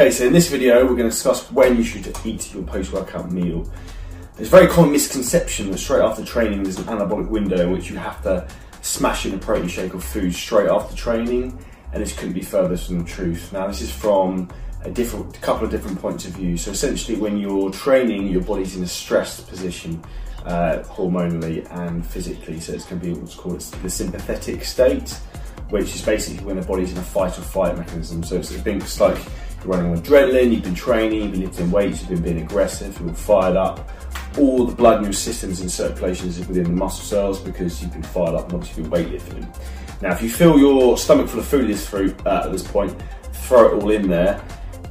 Okay, so in this video we're going to discuss when you should eat your post-workout meal. There's a very common misconception that straight after training there's an anabolic window in which you have to smash in a protein shake or food straight after training, and this couldn't be further from the truth. Now this is from a different a couple of different points of view. So essentially when you're training, your body's in a stressed position uh, hormonally and physically, so it's going to be what's called the sympathetic state which is basically when the body's in a fight or flight mechanism. So it's, it's like you're running on adrenaline, you've been training, you've been lifting weights, you've been being aggressive, you've been fired up. All the blood in your systems and circulations is within the muscle cells because you've been fired up and obviously been weightlifting. Now, if you fill your stomach full of food uh, at this point, throw it all in there,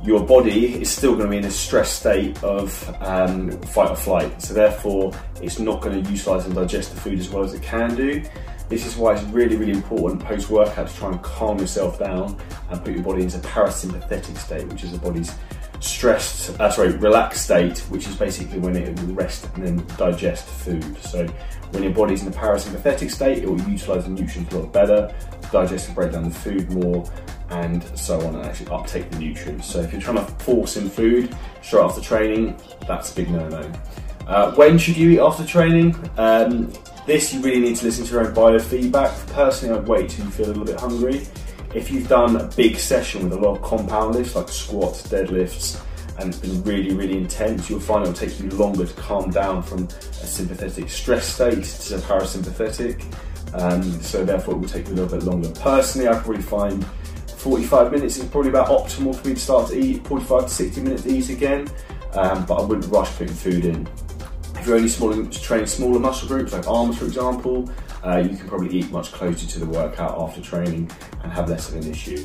your body is still going to be in a stress state of um, fight or flight. So therefore, it's not going to utilize and digest the food as well as it can do. This is why it's really, really important post-workout to try and calm yourself down and put your body into parasympathetic state, which is the body's stressed, uh, sorry, relaxed state, which is basically when it will rest and then digest food. So when your body's in a parasympathetic state, it will utilize the nutrients a lot better, digest and break down the food more, and so on, and actually uptake the nutrients. So if you're trying to force in food straight after training, that's a big no-no. Uh, when should you eat after training? Um, this you really need to listen to your own biofeedback. Personally, I'd wait till you feel a little bit hungry. If you've done a big session with a lot of compound lifts like squats, deadlifts, and it's been really, really intense, you'll find it'll take you longer to calm down from a sympathetic stress state to a parasympathetic. Um, so therefore it will take you a little bit longer. Personally, I probably find 45 minutes is probably about optimal for me to start to eat, 45 to 60 minutes to eat again, um, but I wouldn't rush putting food in. You're only small, train smaller muscle groups, like arms for example, uh, you can probably eat much closer to the workout after training and have less of an issue.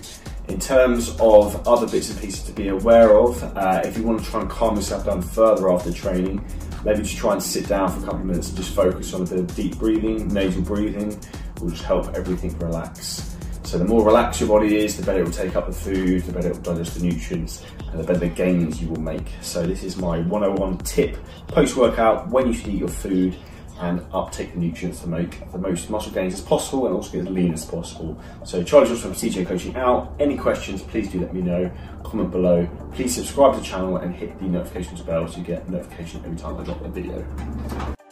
In terms of other bits and pieces to be aware of, uh, if you want to try and calm yourself down further after training, maybe just try and sit down for a couple of minutes and just focus on a bit of deep breathing, nasal breathing, will just help everything relax. So the more relaxed your body is, the better it will take up the food, the better it will digest the nutrients, and the better the gains you will make. So this is my 101 tip post-workout when you should eat your food and uptake the nutrients to make the most muscle gains as possible and also get as lean as possible. So Charlie Johnson from CJ Coaching out. Any questions, please do let me know. Comment below. Please subscribe to the channel and hit the notifications bell so you get notification every time I drop a video.